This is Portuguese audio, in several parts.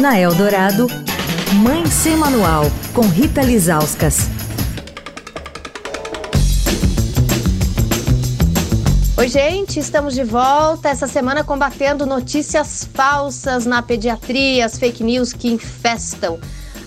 Na Eldorado, Mãe Sem Manual, com Rita Lizauskas. Oi, gente, estamos de volta essa semana combatendo notícias falsas na pediatria, as fake news que infestam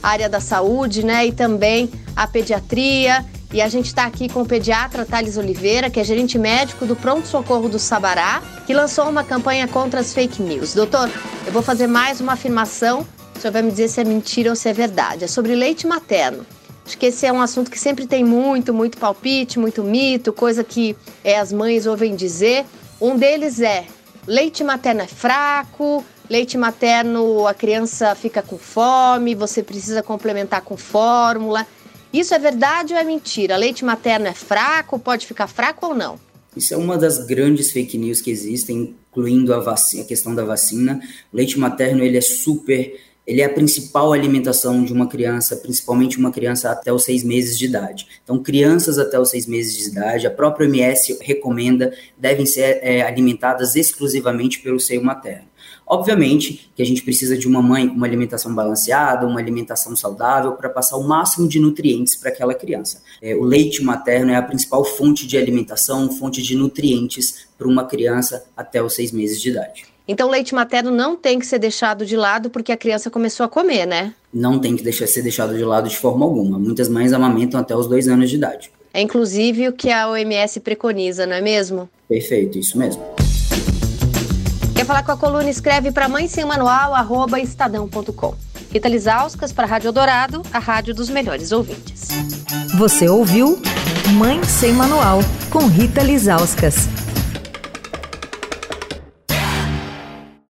a área da saúde, né? E também a pediatria. E a gente está aqui com o pediatra Thales Oliveira, que é gerente médico do Pronto Socorro do Sabará, que lançou uma campanha contra as fake news. Doutor, eu vou fazer mais uma afirmação, o senhor vai me dizer se é mentira ou se é verdade. É sobre leite materno. Acho que esse é um assunto que sempre tem muito, muito palpite, muito mito, coisa que é, as mães ouvem dizer. Um deles é: leite materno é fraco, leite materno a criança fica com fome, você precisa complementar com fórmula. Isso é verdade ou é mentira? Leite materno é fraco, pode ficar fraco ou não? Isso é uma das grandes fake news que existem, incluindo a, vacina, a questão da vacina. O leite materno ele é super, ele é a principal alimentação de uma criança, principalmente uma criança até os seis meses de idade. Então, crianças até os seis meses de idade, a própria OMS recomenda, devem ser é, alimentadas exclusivamente pelo seio materno. Obviamente que a gente precisa de uma mãe com uma alimentação balanceada, uma alimentação saudável para passar o máximo de nutrientes para aquela criança. É, o leite materno é a principal fonte de alimentação, fonte de nutrientes para uma criança até os seis meses de idade. Então, o leite materno não tem que ser deixado de lado porque a criança começou a comer, né? Não tem que deixar, ser deixado de lado de forma alguma. Muitas mães amamentam até os dois anos de idade. É inclusive o que a OMS preconiza, não é mesmo? Perfeito, isso mesmo. Quer falar com a coluna? Escreve para mãe sem manual, arroba estadão.com. Rita Lisauskas para a Rádio Dourado, a rádio dos melhores ouvintes. Você ouviu Mãe Sem Manual, com Rita Lisauskas.